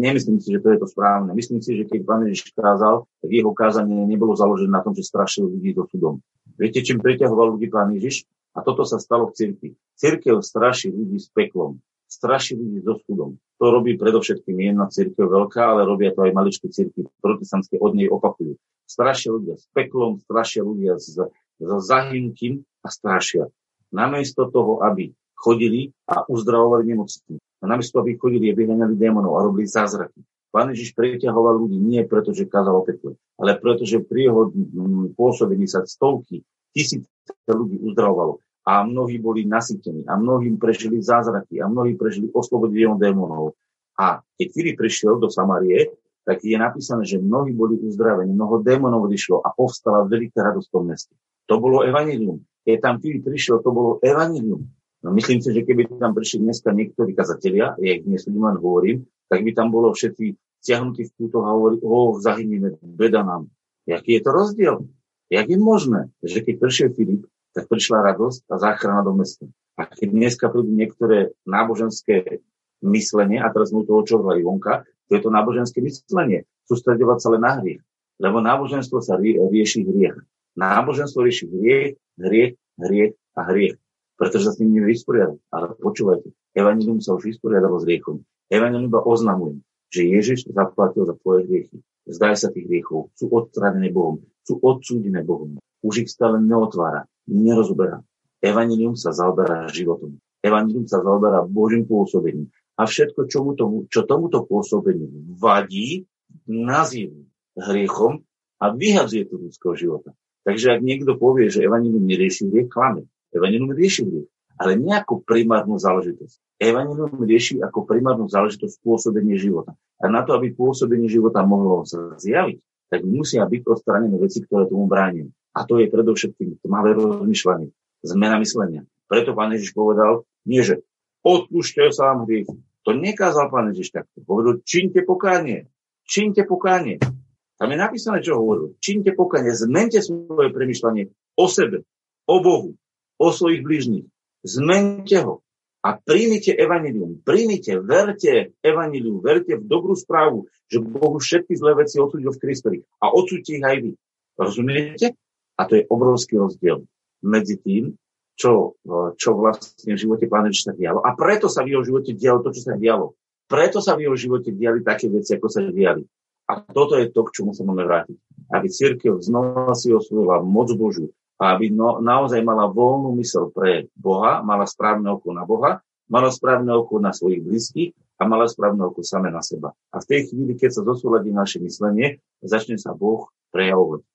nemyslím si, že to je to správne. Myslím si, že keď pán Ježiš kázal, tak jeho kázanie nebolo založené na tom, že strašil ľudí do súdom. Viete, čím preťahoval ľudí pán Ježiš? A toto sa stalo v cirkvi. Cirkev straší ľudí s peklom straší ľudí so súdom. To robí predovšetkým jedna církev veľká, ale robia to aj maličké círky protestantské od nej opakujú. Strašia ľudia s peklom, strašia ľudia s, s zahynutím a strašia. Namiesto toho, aby chodili a uzdravovali nemocných. A namiesto, aby chodili a vyhľadali démonov a robili zázraky. Pán Ježiš preťahoval ľudí nie preto, že kázal o ale preto, že pri jeho mm, pôsobení sa stovky, tisíce ľudí uzdravovalo a mnohí boli nasytení a mnohí prežili zázraky a mnohí prežili oslobodenie démonov. A keď Filip prišiel do Samarie, tak je napísané, že mnohí boli uzdravení, mnoho démonov odišlo a povstala veľká radosť v tom meste. To bolo evanilium. Keď tam Filip prišiel, to bolo evanilium. No myslím si, že keby tam prišli dneska niektorí kazatelia, ja ich dnes len hovorím, tak by tam bolo všetci stiahnutí v kútoch a hovorili, o, zahyníme, beda nám. Jaký je to rozdiel? Jak je možné, že keď prišiel Filip, tak prišla radosť a záchrana do mesta. A keď dneska prídu niektoré náboženské myslenie, a teraz mu to očovali vonka, je to náboženské myslenie, sústredovať sa len na hriech. Lebo náboženstvo sa rie, rieši hriech. Náboženstvo rieši hriech, hriech, hriech a hriech. Pretože sa s ním nevysporiadať. Ale počúvajte, Evangelium sa už vysporiadalo s hriechom. Evangelium iba oznamuje, že Ježiš zaplatil za tvoje hriechy. Zdaj sa tých hriechov. Sú odstranené Bohom. Sú odsúdené Bohom. Už ich stále neotvára, nerozoberá. Evangelium sa zaoberá životom. Evangelium sa zaoberá Božím pôsobením. A všetko, čo, mu tomu, čo tomuto pôsobeniu vadí, nazýva hriechom a vyhadzuje to ľudského života. Takže ak niekto povie, že Evangelium nerieši hriech, klame. Evangelium rieši hriech, ale nie ako primárnu záležitosť. Evangelium rieši ako primárnu záležitosť pôsobenie života. A na to, aby pôsobenie života mohlo sa zjaviť, tak musia byť odstranené veci, ktoré tomu bránia. A to je predovšetkým tmavé rozmýšľanie zmena myslenia. Preto pán Ježiš povedal, nie že odpúšťajú sa vám hriechy. To nekázal pán Ježiš takto. Povedal, činte pokánie. Činte pokánie. Tam je napísané, čo hovoril. Činte pokánie. Zmente svoje premyšľanie o sebe, o Bohu, o svojich bližných. Zmente ho a príjmite evanilium. Príjmite, verte evanilium, verte v dobrú správu, že Bohu všetky zlé veci odsúdil v Kristovi a odsúďte ich aj vy. Rozumiete? A to je obrovský rozdiel medzi tým, čo, čo vlastne v živote pána sa dialo. A preto sa v jeho živote dialo to, čo sa dialo. Preto sa v jeho živote diali také veci, ako sa diali. A toto je to, k čomu sa máme vrátiť. Aby církev znova si osvojila moc Božu a aby no, naozaj mala voľnú mysel pre Boha, mala správne oko na Boha, mala správne oko na svojich blízkych a mala správne oko same na seba. A v tej chvíli, keď sa zosúladí naše myslenie, začne sa Boh prejavovať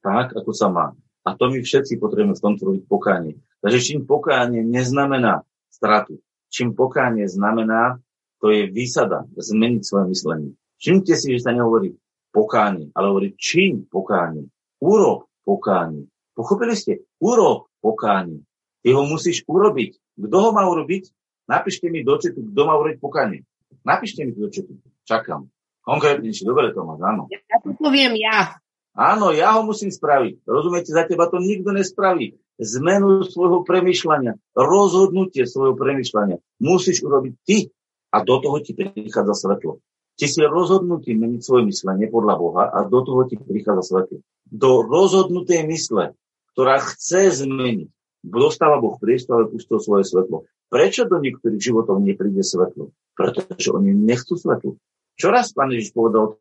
tak, ako sa má. A to my všetci potrebujeme v tomto robiť pokánie. Takže čím pokánie neznamená stratu, čím pokánie znamená, to je výsada, zmeniť svoje myslenie. Všimte si, že sa nehovorí pokánie, ale hovorí čím pokánie. Urob pokánie. Pochopili ste? Urob pokánie. Ty ho musíš urobiť. Kto ho má urobiť? Napíšte mi do četu, kto má urobiť pokánie. Napíšte mi do četu. Čakám. Konkrétnejšie. Dobre to máš, áno. Ja to poviem ja. Áno, ja ho musím spraviť. Rozumiete, za teba to nikto nespraví. Zmenu svojho premyšľania, rozhodnutie svojho premyšľania musíš urobiť ty a do toho ti prichádza svetlo. Ty si rozhodnutý meniť svoje myslenie podľa Boha a do toho ti prichádza svetlo. Do rozhodnutej mysle, ktorá chce zmeniť, dostáva Boh priestor a pustil svoje svetlo. Prečo do niektorých životov nepríde svetlo? Pretože oni nechcú svetlo. Čo raz pán Ježiš povedal,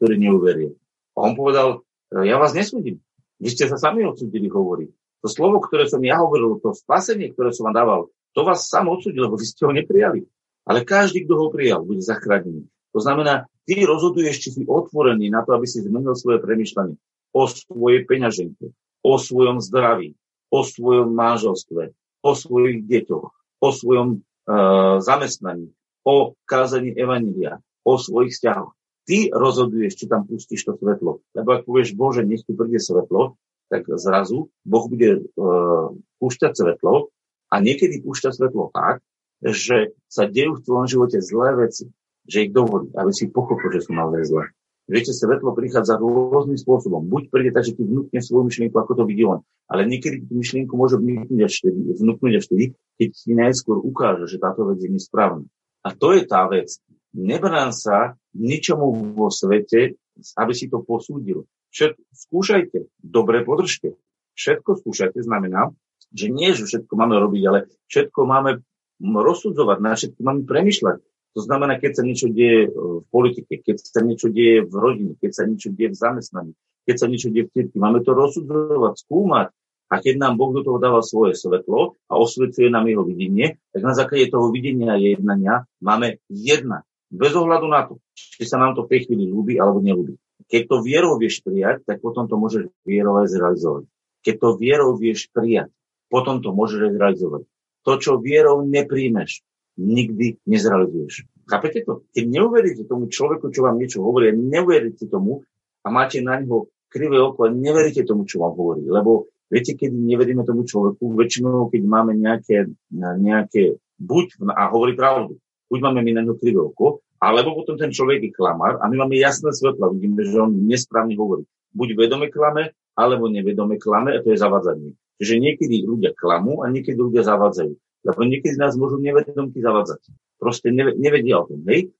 ktorí neuveria? On povedal, e, ja vás nesúdim. Vy ste sa sami odsudili, hovorí. To slovo, ktoré som ja hovoril, to spasenie, ktoré som vám dával, to vás sám odsudil, lebo vy ste ho neprijali. Ale každý, kto ho prijal, bude zachránený. To znamená, ty rozhoduješ, či si otvorený na to, aby si zmenil svoje premyšľanie o svojej peňaženke, o svojom zdraví, o svojom manželstve, o svojich deťoch, o svojom uh, zamestnaní, o kázaní evanília, o svojich vzťahoch ty rozhoduješ, či tam pustíš to svetlo. Lebo ak povieš, Bože, nech tu príde svetlo, tak zrazu Boh bude uh, púšťať svetlo a niekedy púšťa svetlo tak, že sa dejú v tvojom živote zlé veci, že ich dovolí, aby si pochopil, že sú naozaj zlé. Viete, svetlo prichádza rôznym spôsobom. Buď príde tak, že ti vnúkne svoju myšlienku, ako to vidí on. Ale niekedy tú myšlienku môže vnúknuť až vtedy, vnúknuť až vtedy, keď ti najskôr ukáže, že táto vec je nesprávna. A to je tá vec. Nebrán sa ničomu vo svete, aby si to posúdil. Všet, skúšajte, dobre podržte. Všetko skúšajte znamená, že nie, že všetko máme robiť, ale všetko máme rozsudzovať, na všetko máme premyšľať. To znamená, keď sa niečo deje v politike, keď sa niečo deje v rodine, keď sa niečo deje v zamestnaní, keď sa niečo deje v cirkvi, máme to rozsudzovať, skúmať. A keď nám Boh do toho dáva svoje svetlo a osvetľuje nám jeho videnie, tak na základe toho videnia a jednania máme jedna. Bez ohľadu na to, či sa nám to v tej chvíli ľúbi alebo nelúbi. Keď to vierou vieš prijať, tak potom to môžeš vierou aj zrealizovať. Keď to vierou vieš prijať, potom to môžeš zrealizovať. To, čo vierou nepríjmeš, nikdy nezrealizuješ. Chápete to? Keď neuveríte tomu človeku, čo vám niečo hovorí, a neuveríte tomu a máte na neho krivé oko a neveríte tomu, čo vám hovorí. Lebo viete, keď neveríme tomu človeku, väčšinou, keď máme nejaké, nejaké buď, a hovorí pravdu, buď máme my na ňo krivé oko, alebo potom ten človek je klamár a my máme jasné svetla, vidíme, že on nesprávne hovorí. Buď vedome klame, alebo nevedome klame a to je zavadzanie. Čiže niekedy ľudia klamú a niekedy ľudia zavádzajú. Lebo niekedy nás môžu nevedomky zavadzať. Proste nevedia o tom. Hej?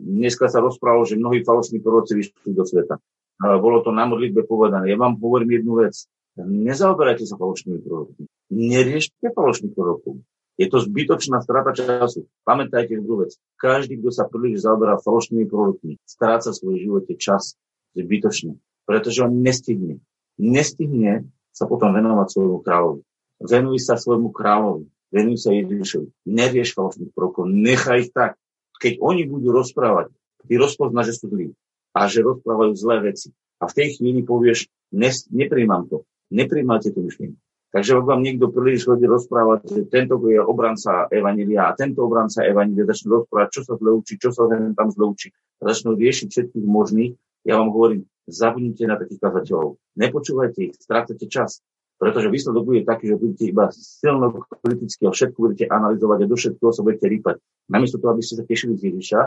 Dneska sa rozprávalo, že mnohí falošní proroci vyšli do sveta. Bolo to na modlitbe povedané. Ja vám hovorím jednu vec. Nezaoberajte sa falošnými prorokmi. Neriešte falošných prorokov. Je to zbytočná strata času. Pamätajte druhú vec. Každý, kto sa príliš zaoberá falošnými prorokmi, stráca svoj živote čas zbytočne. Pretože on nestihne. Nestihne sa potom venovať svojmu kráľovi. Venuj sa svojmu kráľovi venuj sa Ježišovi. Nevieš falošných prorokov, nechaj ich tak. Keď oni budú rozprávať, ty rozpoznáš, že sú zlí a že rozprávajú zlé veci. A v tej chvíli povieš, ne, nepríjmam to. Nepríjmate tú myšlienku. Takže ak vám niekto príliš chodí rozprávať, že tento je obranca Evanília a tento obranca Evanília začnú rozprávať, čo sa zle učí, čo sa tam zle učí, a začnú riešiť všetkých možných, ja vám hovorím, zabudnite na takých kazateľov. Nepočúvajte ich, strácate čas. Pretože výsledok bude taký, že budete iba silno kriticky a všetko budete analyzovať a do všetkého sa budete rýpať. Namiesto toho, aby ste sa tešili z Ježiša,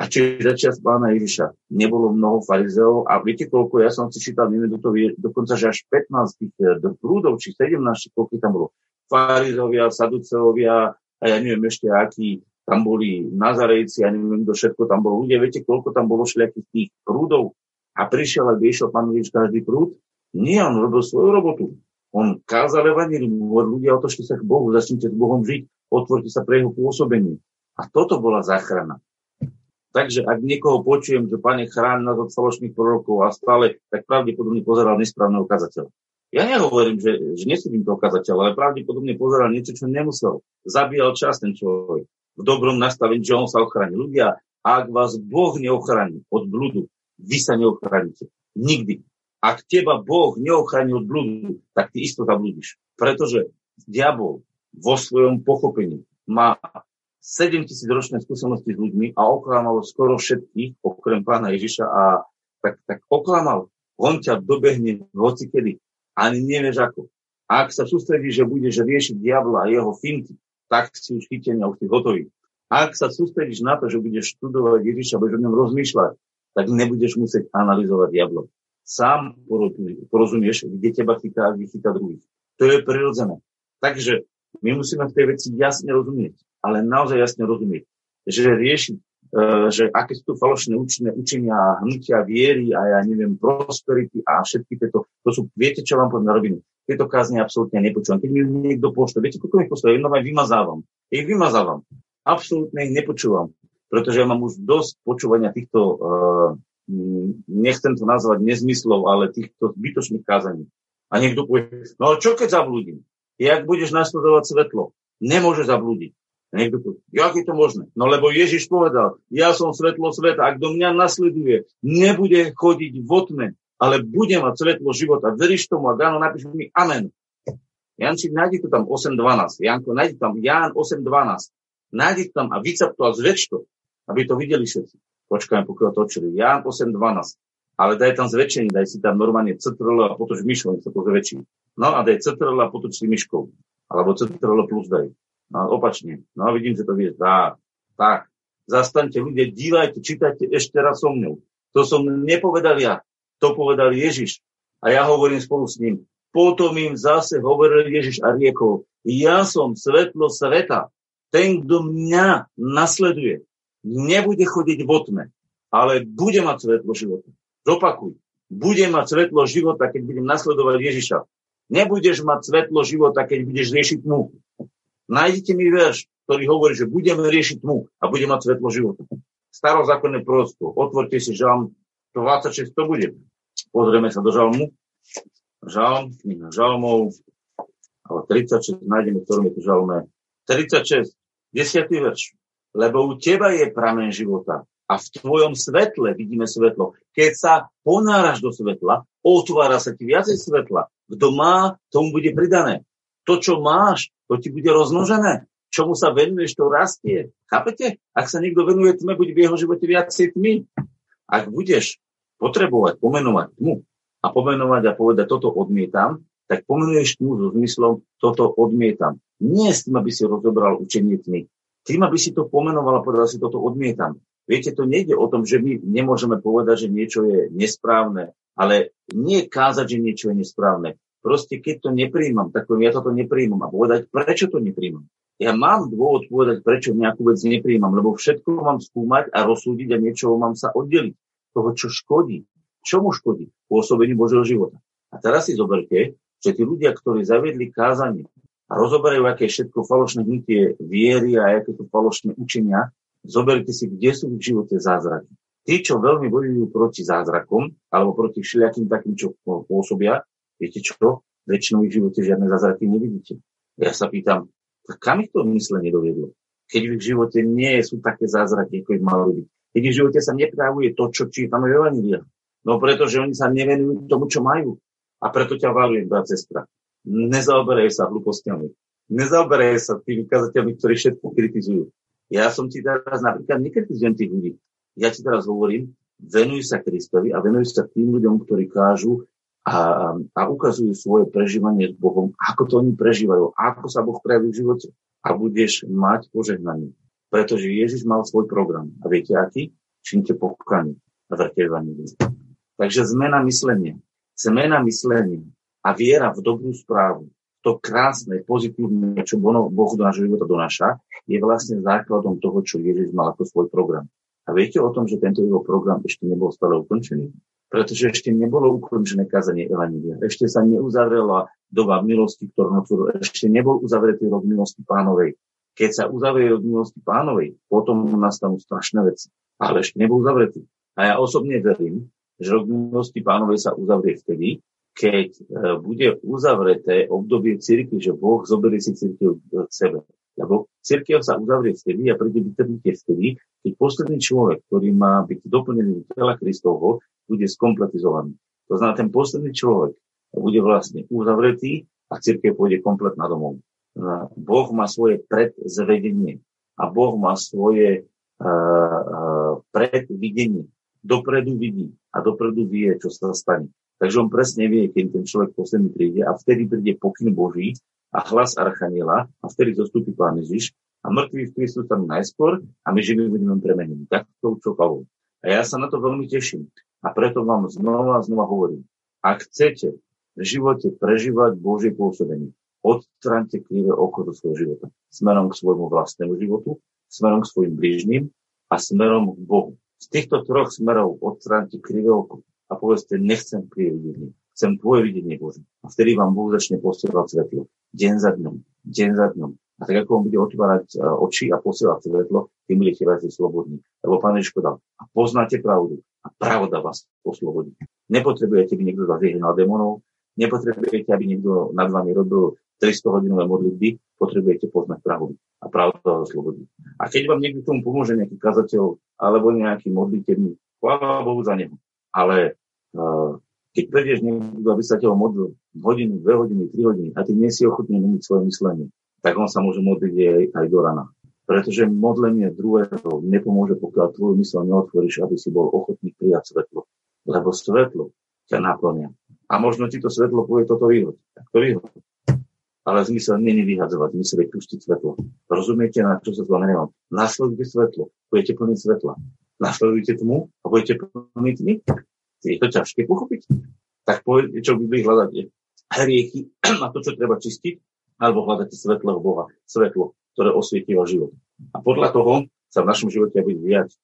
a či začiat pána Ježiša nebolo mnoho farizeov a viete koľko, ja som si čítal to vie, dokonca, že až 15 tých eh, prúdov, či 17, koľko tam bolo. Farizovia, Saduceovia a ja neviem ešte akí, tam boli Nazarejci, ja neviem, kto všetko tam bolo ľudia. Viete, koľko tam bolo všelijakých tých prúdov? A prišiel a vyšiel pán Ježiš každý prúd? Nie, on robil svoju robotu. On kázal evanilium, ľudia otočte sa k Bohu, začnite s Bohom žiť, otvorte sa pre jeho pôsobenie. A toto bola záchrana. Takže ak niekoho počujem, že pane chráň nás od falošných prorokov a stále, tak pravdepodobne pozeral nesprávneho kazateľa. Ja nehovorím, že, že nesúdim toho kazateľa, ale pravdepodobne pozeral niečo, čo nemusel. Zabíjal čas ten človek. V dobrom nastavení, že on sa ochráni. Ľudia, ak vás Boh neochráni od bludu, vy sa neochránite. Nikdy. Ak teba Boh neochráni od blúdu, tak ty isto zablúdiš. Pretože diabol vo svojom pochopení má 7 tisíc ročné skúsenosti s ľuďmi a oklamal skoro všetkých, okrem pána Ježiša a tak, tak oklamal. On ťa dobehne hoci kedy. Ani nevieš ako. A ak sa sústredíš, že budeš riešiť diabla a jeho finty, tak si už chytený a už si hotový. Ak sa sústredíš na to, že budeš študovať Ježiša, budeš o ňom rozmýšľať, tak nebudeš musieť analyzovať diablo sám porozumieš, kde teba chytá a kde chytá druhých. To je prirodzené. Takže my musíme v tej veci jasne rozumieť, ale naozaj jasne rozumieť, že riešiť, e, že aké sú tu falošné učenia, učenia, hnutia viery a ja neviem, prosperity a všetky tieto, to sú, viete, čo vám poviem na rovinu? Tieto kázne absolútne nepočúvam. Keď mi niekto pošle, viete, koľko mi pošle? Jedno vymazávam. Ich vymazávam. Absolútne ich nepočúvam. Pretože ja mám už dosť počúvania týchto Mm, nechcem to nazvať nezmyslov, ale týchto zbytočných kázaní. A niekto povie, no čo keď zablúdim? Jak budeš nasledovať svetlo? Nemôže zablúdiť. Niekto povie, jak je to možné? No lebo Ježiš povedal, ja som svetlo sveta, ak do mňa nasleduje, nebude chodiť v otme, ale bude mať svetlo života. Veríš tomu a Gáno napíš mi amen. Janči, nájdi to tam 8.12. Janko, nájdi tam Ján 8.12. Nájdi to tam a vycap to a zväč to, aby to videli všetci počkajme, pokiaľ točili. Ján 8.12. Ale daj tam zväčšenie, daj si tam normálne CTRL a potoč myšou, nech sa to zväčší. No a daj CTRL a potoč si myškou. Alebo CTRL plus daj. No opačne. No vidím, že to vieš. Dá. Tak. Zastaňte ľudia, dívajte, čítajte ešte raz so mnou. To som nepovedal ja. To povedal Ježiš. A ja hovorím spolu s ním. Potom im zase hovoril Ježiš a riekol, ja som svetlo sveta. Ten, kto mňa nasleduje, nebude chodiť v otme, ale bude mať svetlo života. Zopakuj. Bude mať svetlo života, keď budem nasledovať Ježiša. Nebudeš mať svetlo života, keď budeš riešiť tmu. Nájdite mi verš, ktorý hovorí, že budeme riešiť tmu a bude mať svetlo života. Starozákonné prosto. Otvorte si žalm 26, to bude. Pozrieme sa do žalmu. Žalm, kniha žalmov, ale 36 nájdeme, ktorom je to žalme. 36, 10. verš lebo u teba je pramen života a v tvojom svetle vidíme svetlo. Keď sa ponáraš do svetla, otvára sa ti viacej svetla. Kto má, tomu bude pridané. To, čo máš, to ti bude rozmnožené. Čomu sa venuješ, to rastie. Chápete? Ak sa niekto venuje tme, bude v jeho živote viacej tmy. Ak budeš potrebovať pomenovať tmu a pomenovať a povedať, toto odmietam, tak pomenuješ tmu so zmyslom, toto odmietam. Nie s tým, aby si rozobral učenie tmy, tým, aby si to pomenoval a povedal si, toto odmietam. Viete, to nejde o tom, že my nemôžeme povedať, že niečo je nesprávne, ale nie kázať, že niečo je nesprávne. Proste keď to nepríjmam, tak ja toto nepríjmam a povedať, prečo to nepríjmam. Ja mám dôvod povedať, prečo nejakú vec nepríjmam, lebo všetko mám skúmať a rozsúdiť a niečo mám sa oddeliť. Toho, čo škodí. Čomu škodí? Pôsobení Božieho života. A teraz si zoberte, že tí ľudia, ktorí zaviedli kázanie a rozoberajú, aké všetko falošné hnutie viery a aké to falošné učenia, zoberte si, kde sú v živote zázraky. Tí, čo veľmi bojujú proti zázrakom alebo proti všelijakým takým, čo pôsobia, viete čo? Väčšinou v živote žiadne zázraky nevidíte. Ja sa pýtam, kam ich to myslenie dovedlo? Keď v ich živote nie sú také zázraky, ako ich malo byť. Keď v živote sa neprávuje to, čo čítame v Evangelia. No pretože oni sa nevenujú tomu, čo majú. A preto ťa varujem, brat, sestra. Nezaoberaj sa hlúpostiami. Nezaoberaj sa tými kazateľmi, ktorí všetko kritizujú. Ja som ti teraz napríklad nekritizujem tých ľudí. Ja ti teraz hovorím, venuj sa Kristovi a venuj sa tým ľuďom, ktorí kážu a, a ukazujú svoje prežívanie s Bohom, ako to oni prežívajú, ako sa Boh prejaví v živote a budeš mať požehnanie. Pretože Ježiš mal svoj program. A viete aký? Čínte pokanie a verte Takže zmena myslenia. Zmena myslenia a viera v dobrú správu, to krásne, pozitívne, čo Boh do nášho života donáša, je vlastne základom toho, čo Ježiš mal ako svoj program. A viete o tom, že tento jeho program ešte nebol stále ukončený? Pretože ešte nebolo ukončené kazanie Evanília. Ešte sa neuzavrela doba milosti, ktorú ešte nebol uzavretý rok milosti pánovej. Keď sa uzavrie rok milosti pánovej, potom nastanú strašné veci. Ale ešte nebol uzavretý. A ja osobne verím, že rok milosti pánovej sa uzavrie vtedy, keď e, bude uzavreté obdobie cirkvi, že Boh zoberie si cirkev k sebe. Lebo cirkev sa uzavrie vtedy a príde vytrhnutie vtedy, keď posledný človek, ktorý má byť doplnený do tela Kristovho, bude skompletizovaný. To znamená, ten posledný človek bude vlastne uzavretý a církev pôjde kompletná domov. Boh má svoje predzvedenie a Boh má svoje uh, predvidenie. Dopredu vidí a dopredu vie, čo sa stane. Takže on presne vie, keď ten človek posledný príde a vtedy príde pokyn Boží a hlas Archaniela a vtedy zostupí Pán Ježiš a mŕtvi v Kristu tam najskôr a my živými budeme premenení. Tak to čo Pavol. A ja sa na to veľmi teším. A preto vám znova a znova hovorím, ak chcete v živote prežívať Božie pôsobenie, odstraňte krivé oko do svojho života. Smerom k svojmu vlastnému životu, smerom k svojim blížnym a smerom k Bohu. Z týchto troch smerov odstraňte krivé oko a povedzte, nechcem krivé videnie, chcem tvoje videnie Bože. A vtedy vám Boh začne posielať svetlo. Deň za dňom, deň za dňom. A tak ako on bude otvárať e, oči a posielať svetlo, tým budete viac slobodní. Lebo Pán Ježiš povedal, a poznáte pravdu a pravda vás poslobodí. Nepotrebujete, aby niekto vás vyhnal démonov, nepotrebujete, aby niekto nad vami robil 300 hodinové modlitby, potrebujete poznať pravdu a pravda vás oslobodí. A keď vám niekto tomu pomôže, nejaký kazateľ alebo nejaký modliteľný, chvála Bohu za neho. Ale uh, keď prídeš niekto, aby sa ťa modlil hodinu, dve hodiny, tri hodiny a ty nie si ochotný meniť svoje myslenie, tak on sa môže modliť aj, aj do rana. Pretože modlenie druhého nepomôže, pokiaľ tvoju mysl neotvoríš, aby si bol ochotný prijať svetlo. Lebo svetlo ťa naplňa. A možno ti to svetlo povie toto výhod. Tak to výhod. Ale zmysel je vyhadzovať, zmysel je pustiť svetlo. Rozumiete, na čo sa znamená? Nasledujte svetlo, budete plniť svetla. Nasledujte tmu a budete plniť tmy. Je to ťažké pochopiť. Tak povedete, čo by hľadať hriechy <clears throat> a to, čo treba čistiť alebo hľadáte svetlého Boha, svetlo, ktoré osvietí váš život. A podľa toho sa v našom živote bude diať